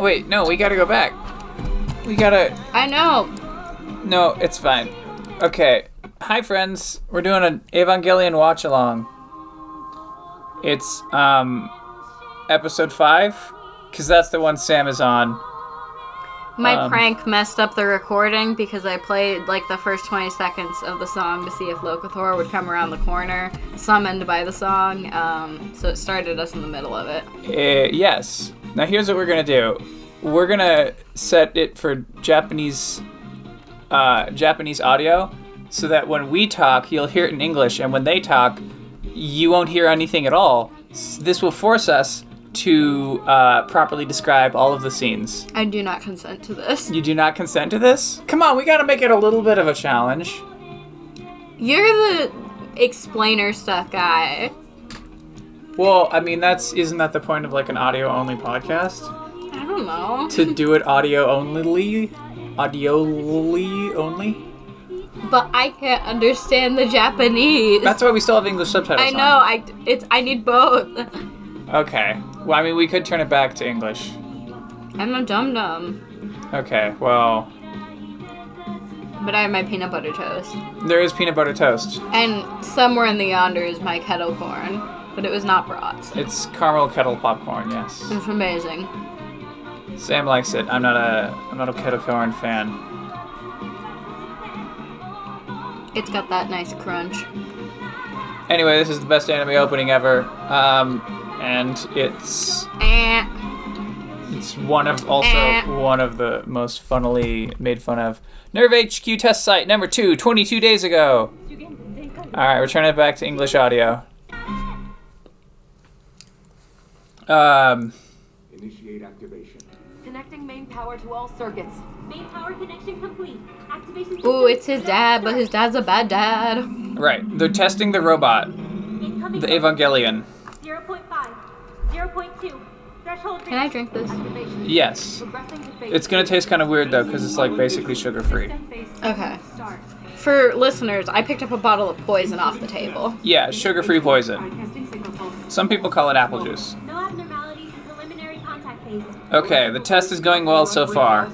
Wait, no, we gotta go back. We gotta. I know. No, it's fine. Okay. Hi, friends. We're doing an Evangelion watch along. It's, um, episode 5, because that's the one Sam is on. My Um, prank messed up the recording because I played like the first 20 seconds of the song to see if Locathor would come around the corner, summoned by the song. Um, so it started us in the middle of it. Uh, yes. Now here's what we're gonna do. We're gonna set it for Japanese, uh, Japanese audio, so that when we talk, you'll hear it in English, and when they talk, you won't hear anything at all. This will force us to uh, properly describe all of the scenes. I do not consent to this. You do not consent to this? Come on, we gotta make it a little bit of a challenge. You're the explainer stuff guy. Well, I mean, that's isn't that the point of like an audio only podcast? I don't know. To do it audio only, audioly only. But I can't understand the Japanese. That's why we still have English subtitles. I know. I it's I need both. Okay. Well, I mean, we could turn it back to English. I'm a dum dum, Okay. Well, but I have my peanut butter toast. there is peanut butter toast. And somewhere in the yonder is my kettle corn, but it was not brought. It's caramel kettle popcorn. Yes. It's amazing. Sam likes it. I'm not a. I'm not a kettle corn fan. It's got that nice crunch. Anyway, this is the best anime opening ever. Um, and it's Eh. It's one of also Eh. one of the most funnily made fun of. NERV HQ test site number two, 22 days ago. Alright, we're turning it back to English audio. Um, Initiate activation. Connecting main power to all circuits. Main power connection complete. Activation. Ooh, it's his dad, but his dad's a bad dad. right, they're testing the robot, Incoming the Evangelion. 0.5. 0.2. Threshold. Can I drink this? Yes. Progressing to phase It's gonna taste kind of weird though, because it's like basically sugar free. Okay. For listeners, I picked up a bottle of poison off the table. Yeah, sugar free poison. Testing signal pulse. Some people call it apple juice. No abnormalities in preliminary contact phase. Okay, the test is going well so far.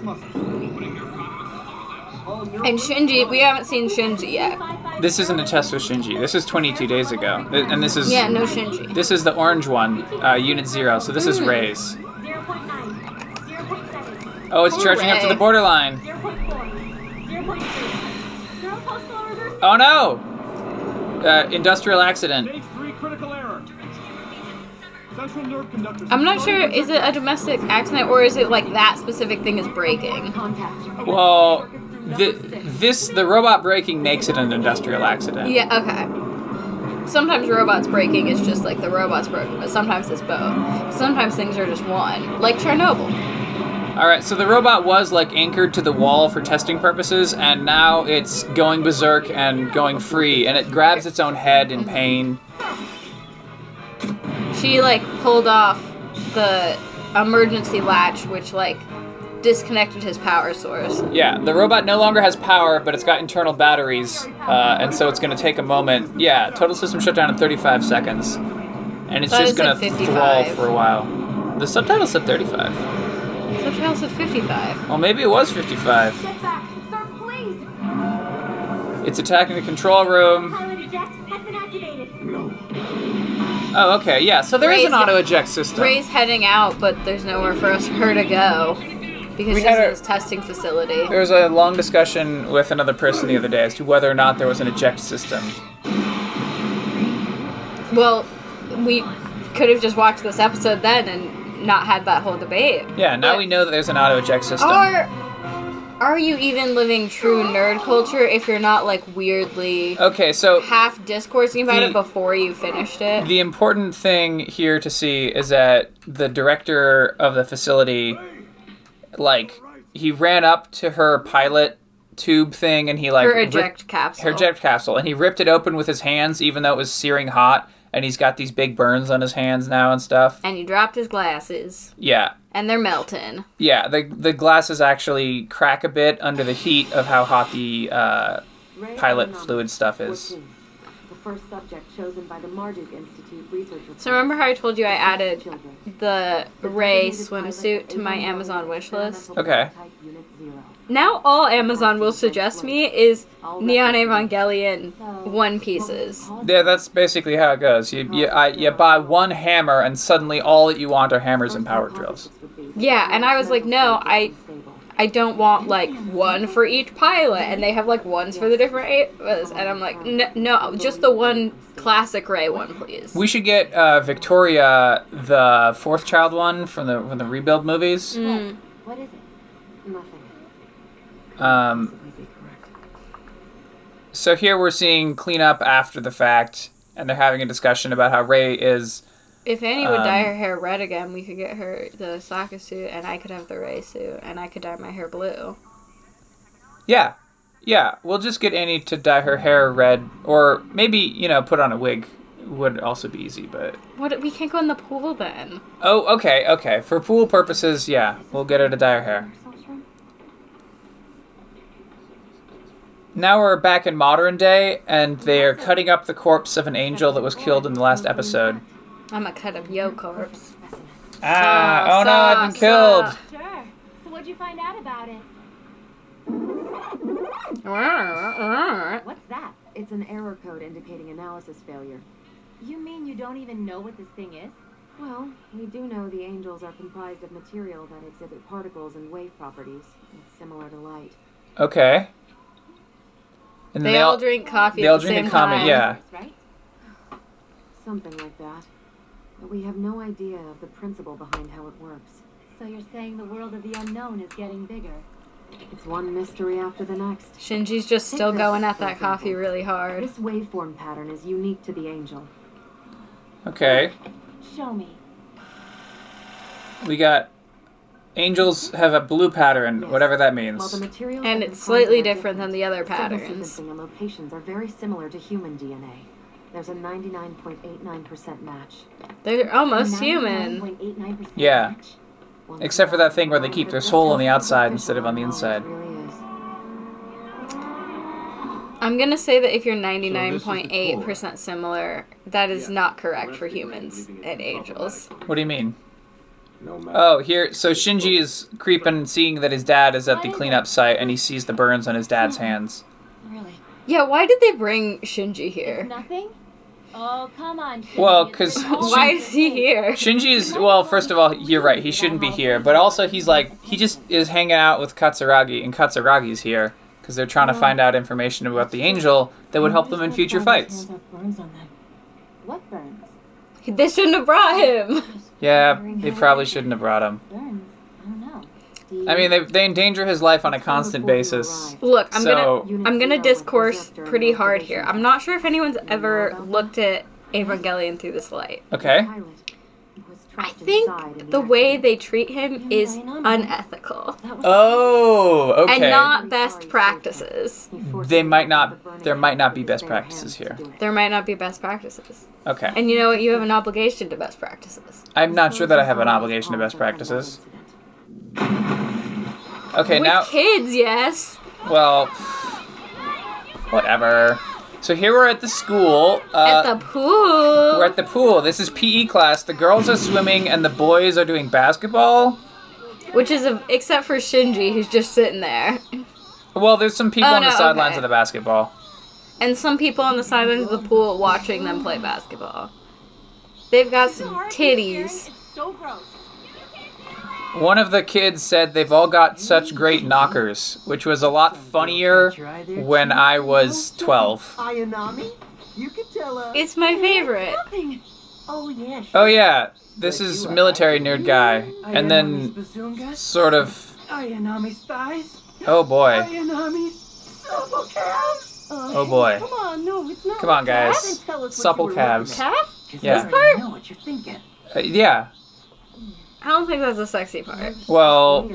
And Shinji, we haven't seen Shinji yet. This isn't a test with Shinji. This is 22 days ago. Th- And this is Yeah, no Shinji. This is the orange one, uh, Unit Zero. So this is Rei's. 0.9. Oh, it's charging up to the borderline. 0.4. 0.3. Zero postal reverse. Oh no! Uh, industrial accident. Stage 3 critical error. Central nerve conductor. I'm not sure, is it a domestic accident or is it like that specific thing is breaking? Well, th- this the robot braking makes it an industrial accident. Yeah, okay. Sometimes robots breaking is just like the robot's broken, but sometimes it's both. Sometimes things are just one, like Chernobyl. All right, so the robot was like anchored to the wall for testing purposes, and now it's going berserk and going free, and it grabs its own head in pain. She like pulled off the emergency latch, which like disconnected his power source. Yeah, the robot no longer has power, but it's got internal batteries, uh, and so it's going to take a moment. Yeah, total system shutdown in 35 seconds, and it's just it going to 55. thrall for a while. The subtitle said 35. Subtitle said 55. Well, maybe it was 55. Get back. Sir, please. It's attacking the control room. Pilot eject has been activated. Oh, okay, yeah. So there is an auto eject system. Rei's heading out, but there's nowhere for us her to go because We she's had a- this testing facility. There was a long discussion with another person the other day as to whether or not there was an eject system. Well, we could have just watched this episode then and not had that whole debate. Yeah, now But- we know that there's an auto eject system. Or are you even living true nerd culture if you're not like weirdly Okay, so half discoursing about The- it before you finished it? the important thing here to see is that the director of the facility, like, he ran up to her pilot tube thing and he like Her ripped- eject capsule. her eject capsule and he ripped it open with his hands even though it was searing hot and he's got these big burns on his hands now and stuff. and he dropped his glasses, Yeah. and they're melting. Yeah, the the glasses actually crack a bit under the heat of how hot the uh, pilot fluid stuff is. 14. The first subject chosen by the Marduk Institute researcher. So remember how I told you I added the Rei swimsuit to my Amazon wish list. Okay. Now all Amazon will suggest me is Neon Evangelion One Pieces. Yeah, that's basically how it goes. You you, I, you buy one hammer, and suddenly all that you want are hammers and power drills. Yeah, and I was like, no, I I don't want like one for each pilot, and they have like ones for the different Evas, and I'm like, no, no, just the one classic Rei one, please. We should get uh, Victoria the fourth child one from the from the rebuild movies. Mm. What is it? Nothing. Um, so here we're seeing cleanup after the fact, and they're having a discussion about how Rei is. If Annie would dye Um, her hair red again, we could get her the Sokka suit, and I could have the Rei suit, and I could dye my hair blue. Yeah, yeah. We'll just get Annie to dye her hair red, or maybe you know put on a wig would also be easy. But What? We can't go in the pool then. oh, okay, okay. For pool purposes, yeah, we'll get her to dye her hair. Now we're back in modern day, and they are cutting up the corpse of an angel that was killed in the last episode. I'm gonna cut up yo corpse. Ah, Saw, oh no, I've been saw, killed. Sure. So what'd you find out about it? What's that? It's an error code indicating analysis failure. You mean you don't even know what this thing is? Well, we do know the angels are comprised of material that exhibit particles and wave properties, It's similar to light. Okay. And They all drink coffee they at all the drink same a common- time. yeah. Right? Something like that. But we have no idea of the principle behind how it works. So you're saying the world of the unknown is getting bigger. It's one mystery after the next. Shinji's just still going at that coffee really hard. This waveform pattern is unique to the angel. Okay. Show me. We got angels have a blue pattern, Yes. whatever that While means. the materials And it's slightly it different than the other signal patterns. sequencing and locations are very similar to human DNA. There's a 99.89% match. They're almost human. Yeah. match. Except for that thing where they keep their soul on the outside instead of on the inside. It really is. I'm gonna say that if you're So this is the 99.8% similar, that is Yeah. not correct for humans and angels. What do you mean? No matter. Oh, here. So Shinji is creeping, seeing that his dad is at the cleanup site, and he sees the burns on his dad's hands. Really? Yeah, why did they bring Shinji here? Nothing? Oh, come on. Shinji. Well, because oh, Why is he here? Shinji is well. First of all, you're right. He shouldn't be uh-huh. here. But also, he's like he just is hanging out with Katsuragi, and Katsuragi's here because they're trying to uh-huh. find out information about the angel that would help them in future fights. What burns? They shouldn't have brought him. Yeah, they probably shouldn't have brought him. Burns? I don't know. I mean, they they endanger his life on a constant basis. Look, I'm So- gonna I'm gonna discourse pretty hard here. I'm not sure if anyone's ever looked at Evangelion through this light. Okay. I think the way they treat him is unethical Oh, okay. and not best practices. They might not- there might not be best practices here. There might not be best practices. Okay. And you know what? You have an obligation to best practices. I'm not sure that I have an obligation to best practices. Okay, With now kids, yes. well, whatever. So here we're at the school. Uh, At the pool. We're at the pool. This is PE class. The girls are swimming and the boys are doing basketball. which is a, except for Shinji, who's just sitting there, Well, there's some people Oh, on the sidelines okay. of the basketball. and some people on the sidelines of the pool watching them play basketball. They've got some titties. So gross. One of the kids said they've all got such great knockers, which was a lot funnier when I was 12. Ayanami? You could tell uh It's my favorite. Oh yeah. Oh yeah, this is military nerd guy, and then sort of. Ayanami's thighs? Oh boy. Ayanami's supple calves? Oh boy. Come on, no, it's not. Come on, guys. tell us what Supple you were calves. looking at. Calf? 'Cause Yeah. I already know what you're thinking. Uh, yeah. I don't think that's the sexy part. Well,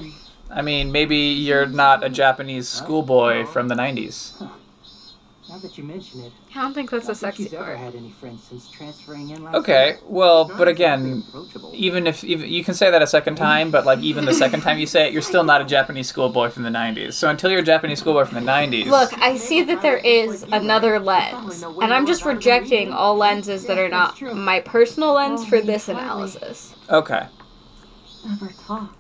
I mean, maybe you're not a Japanese schoolboy from the 90s. Now that you mention it, I don't think that's I the don't think sexy she's ever part. had any friends since transferring in last Okay, year. well, but again, even if even, you can say that a second time, but like even the second time you say it, you're still not a Japanese schoolboy from the '90s. So until you're a Japanese schoolboy from the '90s, Look, I see that there is another lens, and I'm just rejecting all lenses that are not my personal lens for this analysis. okay, Never talk.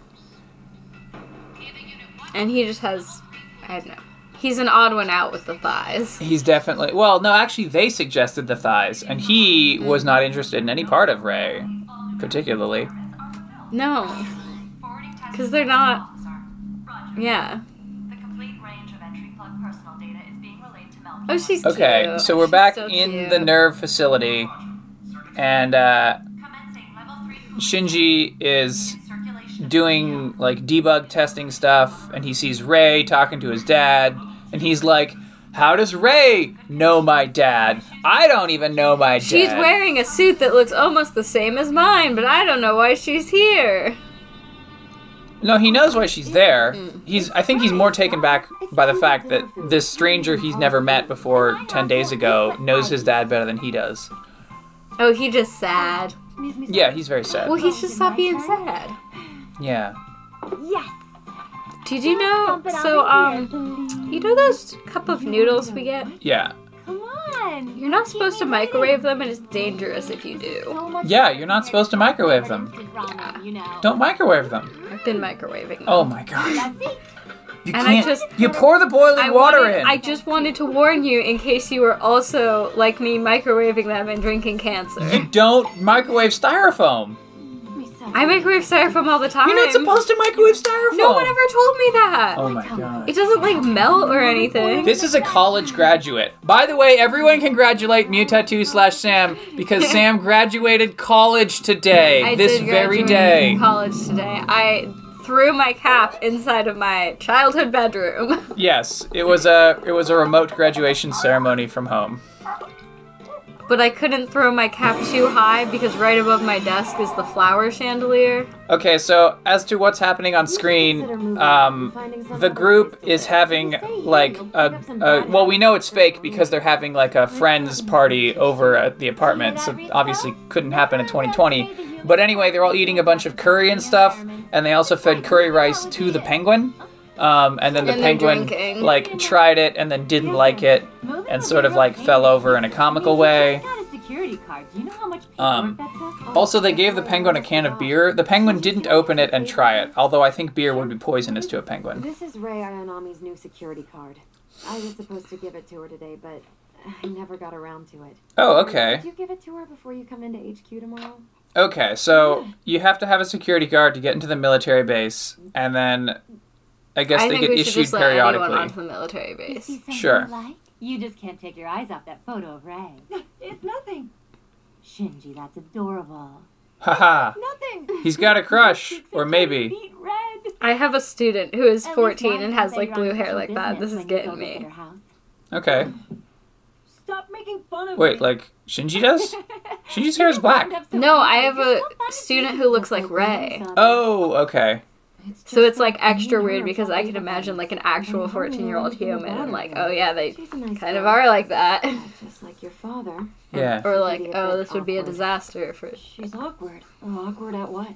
And he just has, I don't know. He's an odd one out with the thighs. he's definitely well. No, actually, they suggested the thighs, and he was not interested in any part of Rei, particularly. No, because they're not. Yeah. The complete range of entry plug personal data is being relayed to Melchior. Oh, she's Okay, cute. so we're She's back so in cute. the NERV facility, and uh, Commencing level 3 Shinji is circulation. Doing like debug testing stuff and he sees Rei talking to his dad and he's like, How does Rei know my dad? I don't even know my dad. She's wearing a suit that looks almost the same as mine, but I don't know why she's here. No, he knows why she's there. He's I think he's more taken back by the fact that this stranger he's never met before 10 days ago knows his dad better than he does. Oh, he just sad. Yeah, he's very sad. Well, he's just stop being sad. Yeah. Yes. Did you know? So, um, you know those cup of noodles we get? Yeah. Come on. You're not supposed to microwave them, and it's dangerous if you do. Yeah, you're not supposed to microwave them. instant ramen, you know. Don't microwave them. I've been microwaving them. Oh my god. That's it. You And I can't. just- you pour the boiling I water wanted- in. I just wanted to warn you in case you were also like me microwaving them and drinking cancer. You don't microwave styrofoam. I microwave styrofoam all the time. You're not supposed to microwave styrofoam. No one ever told me that. Oh my god. It doesn't like melt or anything. This is a college graduate. By the way, everyone congratulate Mewtattoo slash Sam because Sam graduated college today. I this did very graduate day. from college today. I threw my cap inside of my childhood bedroom. Yes, it was a it was a remote graduation ceremony from home. But I couldn't throw my cap too high because right above my desk is the flower chandelier. Okay, so as to what's happening on screen, um, the group is having like a, a well, we know it's fake because they're having like a friends party over at the apartment. So obviously couldn't happen in 2020. But anyway, they're all eating a bunch of curry and stuff, and they also fed curry rice to the penguin. Um, and then the And penguin like tried it and then didn't like it and sort of like fell over in a comical way. Got a security card. Do you know how much Um, work that took? Also, they gave the penguin a can of beer. The penguin didn't open it and try it, although I think beer would be poisonous to a penguin. This is Rei Ayanami's new security card. I was supposed to give it to her today, but I never got around to it. Oh, okay. Did you give it to her before you come into HQ tomorrow? Okay, so you have to have a security guard to get into the military base, and then I guess I they get we should issued just let anyone periodically. onto the military base. Sure. you like? You just can't take your eyes off that photo of Rei. It's nothing. Shinji, that's adorable. Haha, Nothing. he's got a crush, or maybe. Red. I have a student who is At 14 and has like blue hair like that. This is getting me. Okay. Stop making fun of Wait, me. like Shinji does? Shinji's hair is black. No, I have a student who looks like Rei. Oh, okay. So it's like extra weird because I can imagine like an actual 14 year old human and like, oh yeah, they She's nice kind of are like that. Just like your father. Yeah. Or like, oh, this would be a disaster for. She's awkward. Oh, awkward at what?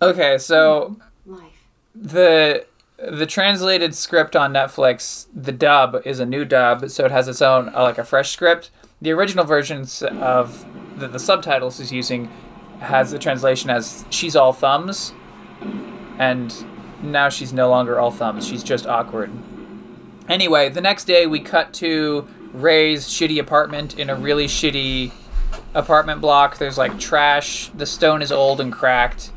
Okay, so Life. the the translated script on Netflix, the dub is a new dub, so it has its own uh, like a fresh script. The original versions of the, the subtitles is using has the translation as "she's all thumbs," and now she's no longer all thumbs. She's just awkward. Anyway, the next day we cut to Rei's shitty apartment in a really shitty apartment block. There's like trash. The stone is old and cracked.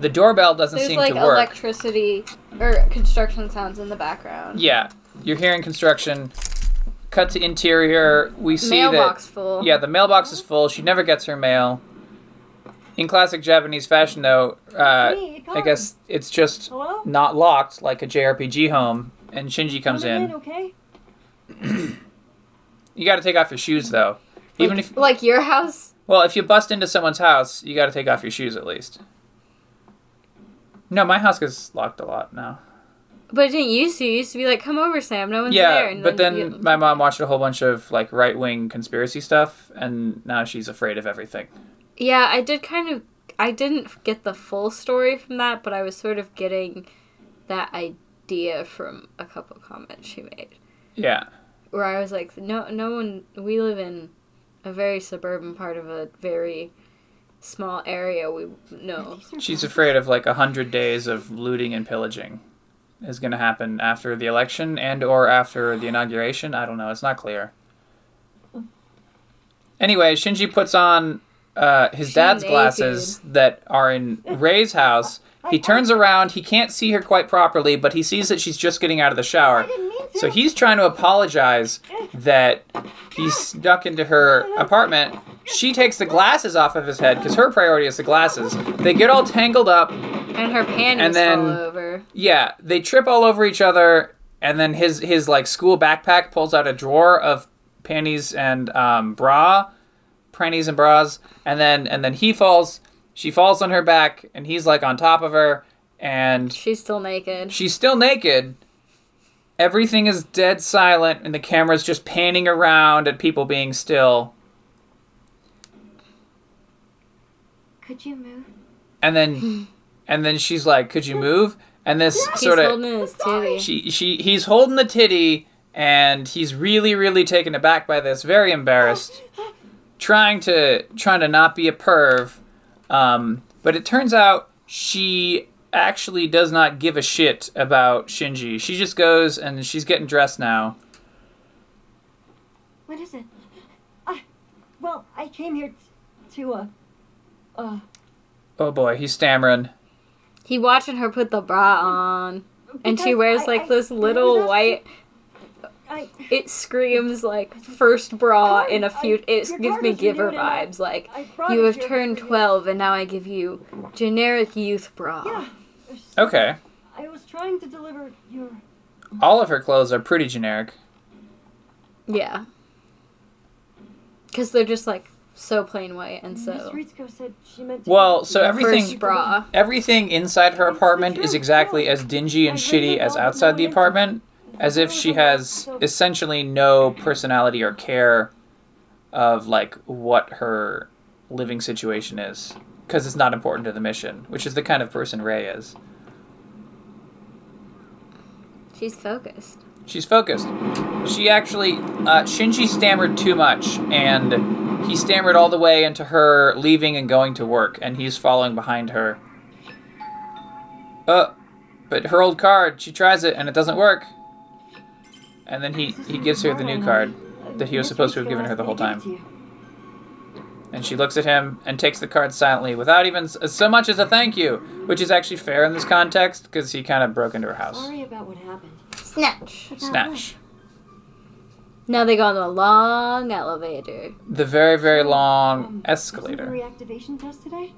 The doorbell doesn't There's seem like to work. electricity or construction sounds in the background. Yeah, you're hearing construction. Cut to interior. We see the Mailbox that. full. Yeah, the mailbox is full. She never gets her mail. In classic Japanese fashion, though, uh, I guess it's just Hello? not locked like a JRPG home. And Shinji comes Come in. okay? You got to take off your shoes, though. Even if Like your house? well, if you bust into someone's house, you got to take off your shoes at least. No, my house gets locked a lot now. But it didn't used to. It used to be like, come over, Sam. No one's there. Yeah, And but then you- my mom watched a whole bunch of like right wing conspiracy stuff, and now she's afraid of everything. Yeah, I did kind of. I didn't get the full story from that, but I was sort of getting that idea from a couple comments she made. Yeah. Where I was like, no, no one. We live in a very suburban part of a very small area. We know. She's afraid of like a hundred days of looting and pillaging is going to happen after the election and or after the inauguration. I don't know. It's not clear. Anyway, Shinji puts on uh, his She dad's naked. glasses that are in Ray's house. He turns around. He can't see her quite properly, but he sees that she's just getting out of the shower. So he's trying to apologize that he's snuck into her apartment. She takes the glasses off of his head because her priority is the glasses. They get all tangled up. And her panties And then- fall over. Yeah, they trip all over each other, and then his his like school backpack pulls out a drawer of panties and um, bra, panties and bras, and then and then he falls. She falls on her back, and he's like on top of her, and She's still naked. she's still naked. Everything is dead silent, and the camera's just panning around at people being still. Could you move? And then, and then she's like, "Could you move?" And this He's sort of holding his titty. she she he's holding the titty and he's really really taken aback by this very embarrassed oh, trying to trying to not be a perv um, but it turns out she actually does not give a shit about shinji she just goes and she's getting dressed now What is it? Well, I came here t- to, uh, uh, oh boy he's stammering He watching her put the bra on, and she wears I- like I- this little was white. I, It screams like first bra in a few. It gives me giver renewed and I- vibes. Like you have turned twelve, and now I give you generic youth bra. yeah. okay I was trying to deliver your. all of her clothes are pretty generic Yeah. Because they're just like so plain white and so Ritsuko said she meant to. well so everything first bra. everything inside her apartment is exactly as dingy and shitty as outside the apartment, as if she has essentially no personality or care of like what her living situation is, because it's not important to the mission, which is the kind of person Rei is. She's focused. She's focused. She actually, uh, Shinji stammered too much, and he stammered all the way into her leaving and going to work, and he's following behind her. Uh, but her old card, she tries it, and it doesn't work. And then he, he gives her the new card that he was supposed to have given her the whole time. And she looks at him and takes the card silently without even so much as a thank you, which is actually fair in this context because he kind of broke into her house. Sorry about what happened. Snatch. Snatch. Now they go on the long elevator. The very, very Um, long isn't escalator. the reactivation test today?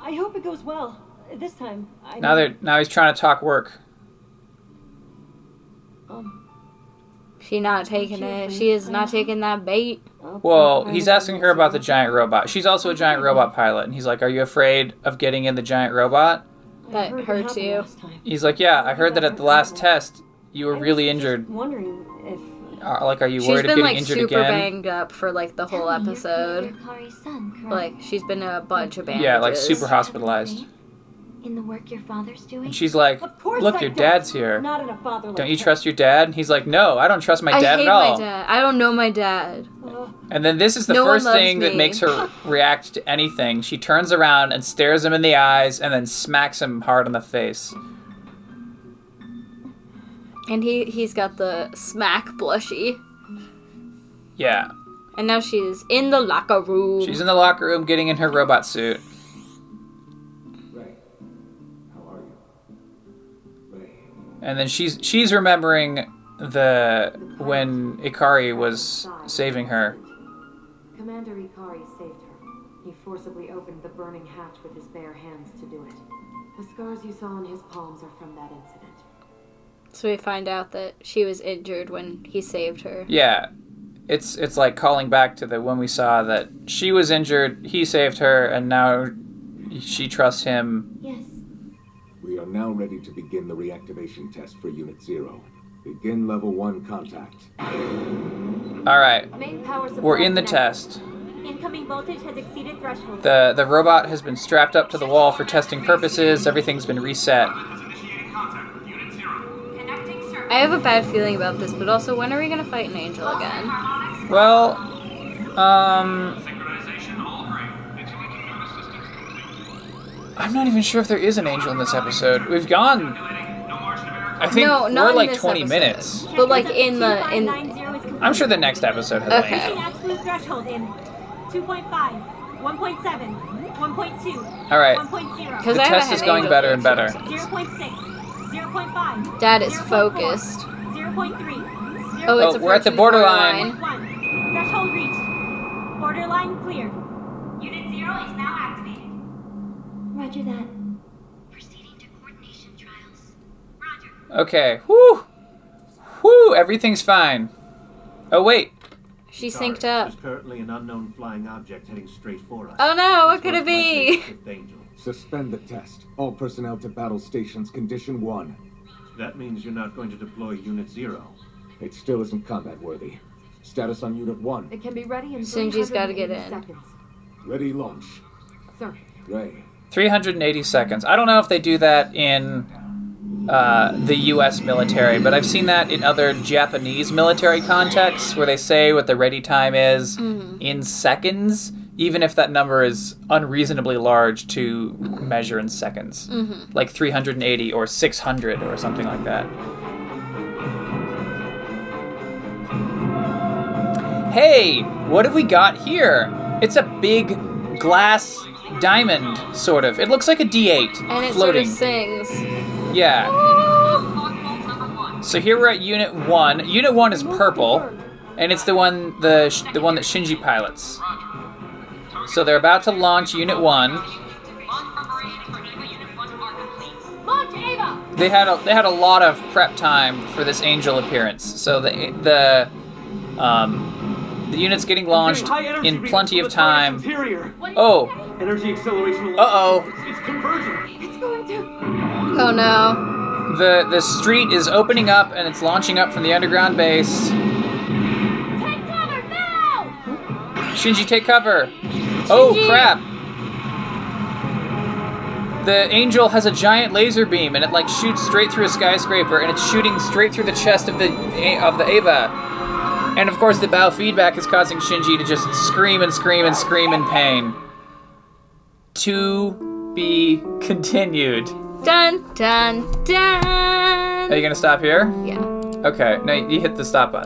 I hope it goes well. This time. I Now they're now he's trying to talk work. She not taking it. She is not taking that bait. Well, he's asking her about the giant robot. She's also a giant robot pilot, and he's like, "Are you afraid of getting in the giant robot?" That hurts happened you. He's like, "Yeah, I heard that at the last test you were really injured. Wondering if like, are you She's worried of been getting like injured super again?" banged up for like the whole Tell me, you're episode. Peter Kari's son, correct? Like she's been a bunch of bandages. Yeah, like super Do you hospitalized. Faith In the work your father's doing? And she's like, Of course "Look, I your don't. dad's here. not in a father Don't you trust your dad?" And he's like, "No, I don't trust my I dad hate at all." my dad. I don't know my dad. And then this is the No one first loves thing that me. makes her react to anything. She turns around and stares him in the eyes and then smacks him hard on the face. And he he's got the smack blushy. Yeah. And now she's in the locker room. She's in the locker room getting in her robot suit. And then she's she's remembering the when Ikari was saving her. Commander Ikari saved her. He forcibly opened the burning hatch with his bare hands to do it. The scars you saw on his palms are from that incident. so we find out that she was injured when he saved her. Yeah. It's it's like calling back to the when we saw that she was injured, he saved her, and now she trusts him. Yes. We are now ready to begin the reactivation test for Unit Zero. Begin level one contact. All right, Main power supply we're in the test. Incoming voltage has exceeded threshold. The the robot has been strapped up to the wall for testing purposes. Everything's been reset. I have a bad feeling about this, but also when are we gonna fight an angel again? Well, um, I'm not even sure if there is an angel in this episode. We've gone. I think no, not we're like 20 episode. minutes. But like in the in 2590 is. I'm sure the next episode has an Okay. angel. Absolute threshold in 2.5, 1.7, 1.2, All right. 1.0, because The I test is going better and better. episodes. 0.6, 0.5. Dad is 0.4, focused. 0.3. Oh, it's Oh, we're at the approaching borderline. Threshold reached. Borderline cleared. Unit zero is now activated. Roger that. Proceeding to coordination trials. Roger. Okay. Whoo. Whew. Everything's fine. Oh wait. She Sorry, synced up. There's currently an unknown flying object heading straight for us. Oh no, what It's could it be? likely the fifth angel. Suspend the test. All personnel to battle stations. Condition one. That means you're not going to deploy Unit Zero. It still isn't combat worthy. Status on Unit one. It can be ready in Shinji's gotta get in. Seconds. Ready launch. Sir, Rei. 380 seconds. I don't know if they do that in uh, the U.S. military, but I've seen that in other Japanese military contexts where they say what the ready time is in seconds, even if that number is unreasonably large to measure in seconds, like 380 or 600 or something like that. Hey, what have we got here? It's a big glass diamond, sort of. It looks like a D8 And it floating. sort of sings. Yeah. So here we're at Unit One. Unit One is purple, and it's the one the sh- the one that Shinji pilots. So they're about to launch Unit One. They had a, they had a lot of prep time for this angel appearance. So the the um, the unit's getting launched High in plenty of time. Interior. Oh, Energy acceleration. Uh-oh. It's, it's converging. it's going to. Oh no. the the street is opening up and it's launching up from the underground base. Take cover now! Shinji, take cover. Oh crap! The angel has a giant laser beam and it like shoots straight through a skyscraper and it's shooting straight through the chest of the of the Eva. And of course the bow feedback is causing Shinji to just scream and scream and scream in pain. To be continued. Dun dun dun. Are you gonna stop here? Yeah. Okay, no, you hit the stop button.